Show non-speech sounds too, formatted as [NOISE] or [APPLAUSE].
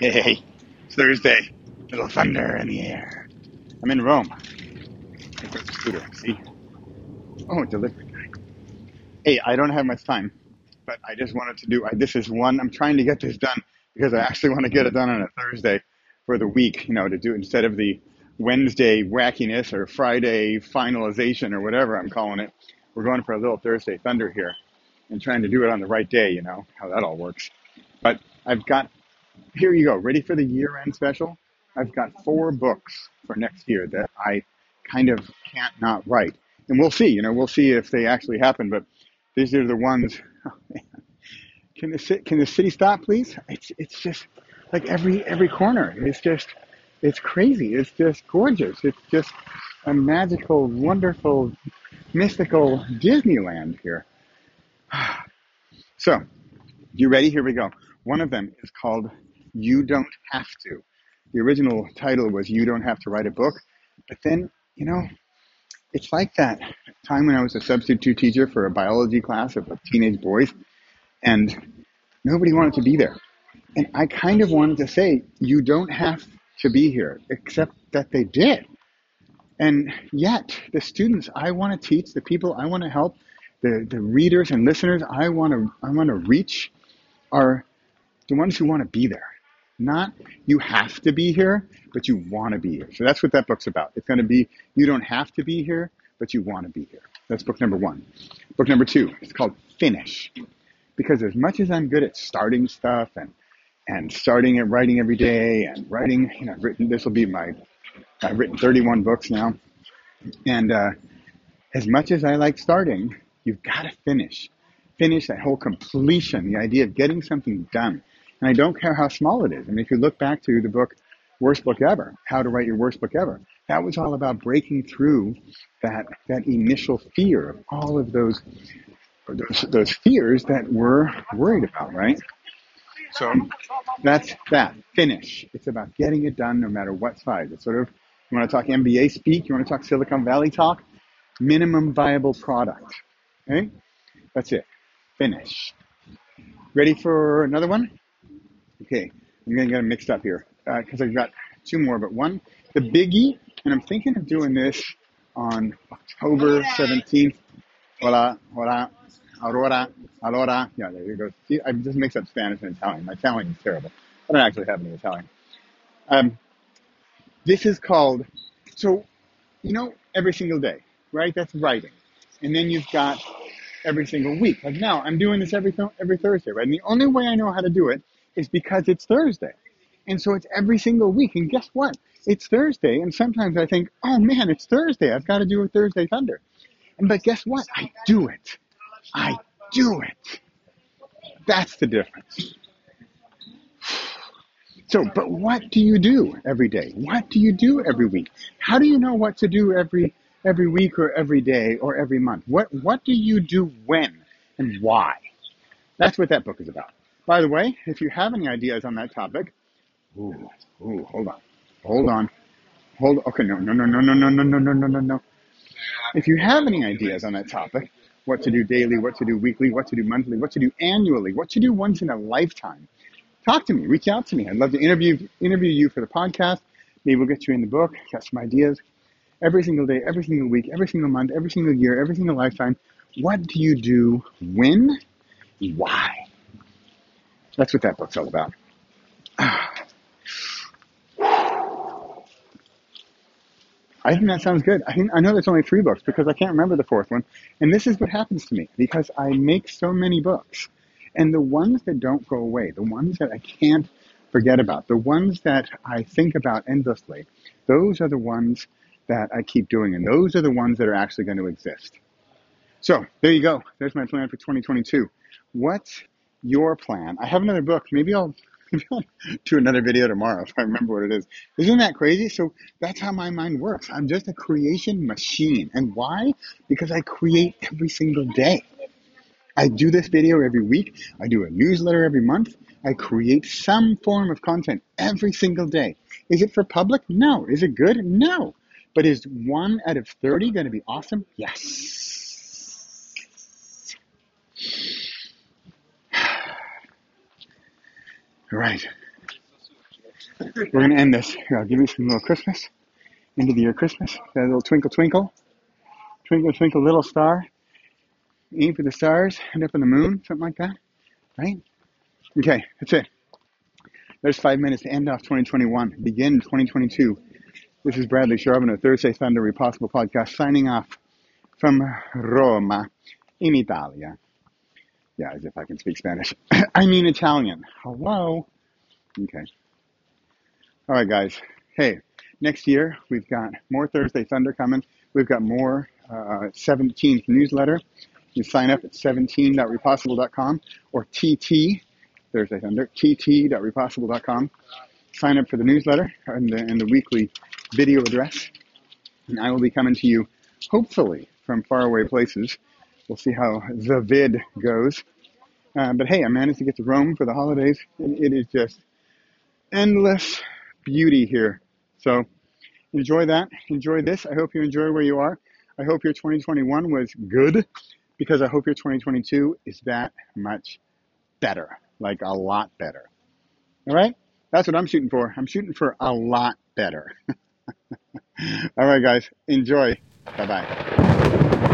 Hey, it's Thursday. Little thunder in the air. I'm in Rome. I've got the scooter. See? Oh, delivery. Hey, I don't have much time, but I just wanted to do. I, this is one. I'm trying to get this done because I actually want to get it done on a Thursday for the week. You know, to do instead of the Wednesday wackiness or Friday finalization or whatever I'm calling it. We're going for a little Thursday thunder here and trying to do it on the right day. You know how that all works. But I've got here you go. Ready for the year end special? I've got four books for next year that I kind of can't not write. And we'll see, you know, we'll see if they actually happen. But these are the ones. [LAUGHS] Oh. Can the can the city stop, please? It's it's just like every every corner. It's just it's crazy. It's just gorgeous. It's just a magical, wonderful, mystical Disneyland here. [SIGHS] So, you ready? Here we go. One of them is called You Don't Have to. The original title was You Don't Have to Write a Book. But then, you know, it's like that time when I was a substitute teacher for a biology class of teenage boys, and nobody wanted to be there. And I kind of wanted to say, You don't have to be here, except that they did. And yet, the students I want to teach, the people I want to help, the, the readers and listeners I want to I want to reach are the ones who want to be there. Not you have to be here, but you want to be here. So that's what that book's about. It's going to be you don't have to be here, but you want to be here. That's book number one. Book number two, it's called Finish. Because as much as I'm good at starting stuff and and starting at writing every day and writing, you know, I've written this will be my I've written 31 books now, and uh, as much as I like starting, you've got to finish. Finish that whole completion, the idea of getting something done. And I don't care how small it is. I mean, if you look back to the book, Worst Book Ever, How to Write Your Worst Book Ever, that was all about breaking through that, that initial fear of all of those, those, those fears that we're worried about, right? So that's that. Finish. It's about getting it done no matter what size. It's sort of, you want to talk MBA speak, you want to talk Silicon Valley talk, minimum viable product. Okay? That's it. Finish. Ready for another one? Okay, I'm gonna get them mixed up here because I've got two more, but one, the biggie, and I'm thinking of doing this on October 17th. Hola, hola, aurora, allora. Yeah, there you go. See, I just mix up Spanish and Italian. My Italian is terrible. I don't actually have any Italian. Um, this is called, so, you know, every single day, right? That's writing. And then you've got every single week. Like now, I'm doing this every, th- every Thursday, right? And the only way I know how to do it is because it's Thursday. And so it's every single week. And guess what? It's Thursday. And sometimes I think, oh man, it's Thursday. I've got to do a Thursday Thunder. And but guess what? I do it. I do it. That's the difference. So, but what do you do every day? What do you do every week? How do you know what to do every every week or every day or every month? What what do you do when and why? That's what that book is about. By the way, if you have any ideas on that topic, ooh, ooh, hold on, hold on, hold. Okay, no, no, no, no, no, no, no, no, no, no, no, no. If you have any ideas on that topic, what to do daily, what to do weekly, what to do monthly, what to do annually, what to do once in a lifetime, talk to me, reach out to me. I'd love to interview interview you for the podcast. Maybe we'll get you in the book, got some ideas. Every single day, every single week, every single month, every single year, every single lifetime. What do you do when? Why? That's what that book's all about. [SIGHS] I think that sounds good. I, think, I know there's only three books because I can't remember the fourth one. And this is what happens to me because I make so many books. And the ones that don't go away, the ones that I can't forget about, the ones that I think about endlessly, those are the ones that I keep doing. And those are the ones that are actually going to exist. So there you go. There's my plan for 2022. What's your plan? I have another book. Maybe I'll, [LAUGHS] maybe I'll do another video tomorrow if I remember what it is. Isn't that crazy? So that's how my mind works. I'm just a creation machine. And why? Because I create every single day. I do this video every week. I do a newsletter every month. I create some form of content every single day. Is it for public? No. Is it good? No. But is one out of 30 going to be awesome? Yes. All right. we're going to end this. Here, I'll give you some little Christmas. End of the year Christmas. That little twinkle, twinkle. Twinkle, twinkle, little star. Aim for the stars. End up in the moon. Something like that. Right? Okay, that's it. There's five minutes to end off 2021. Begin 2022. This is Bradley Charbonneau, Thursday Thunder Repossible podcast, signing off from Roma in Italia. Yeah, as if I can speak Spanish. [COUGHS] I mean Italian. Hello. Okay. All right, guys. Hey, next year we've got more Thursday Thunder coming. We've got more uh, 17th newsletter. You sign up at 17.repossible.com or TT, Thursday Thunder, tt.repossible.com. Sign up for the newsletter and the, and the weekly video address. And I will be coming to you, hopefully, from faraway places. We'll see how the vid goes. Uh, but hey, I managed to get to Rome for the holidays. and it is just endless beauty here. So enjoy that. Enjoy this. I hope you enjoy where you are. I hope your 2021 was good because I hope your 2022 is that much better, like a lot better. All right? That's what I'm shooting for. I'm shooting for a lot better. [LAUGHS] All right, guys. Enjoy. Bye bye.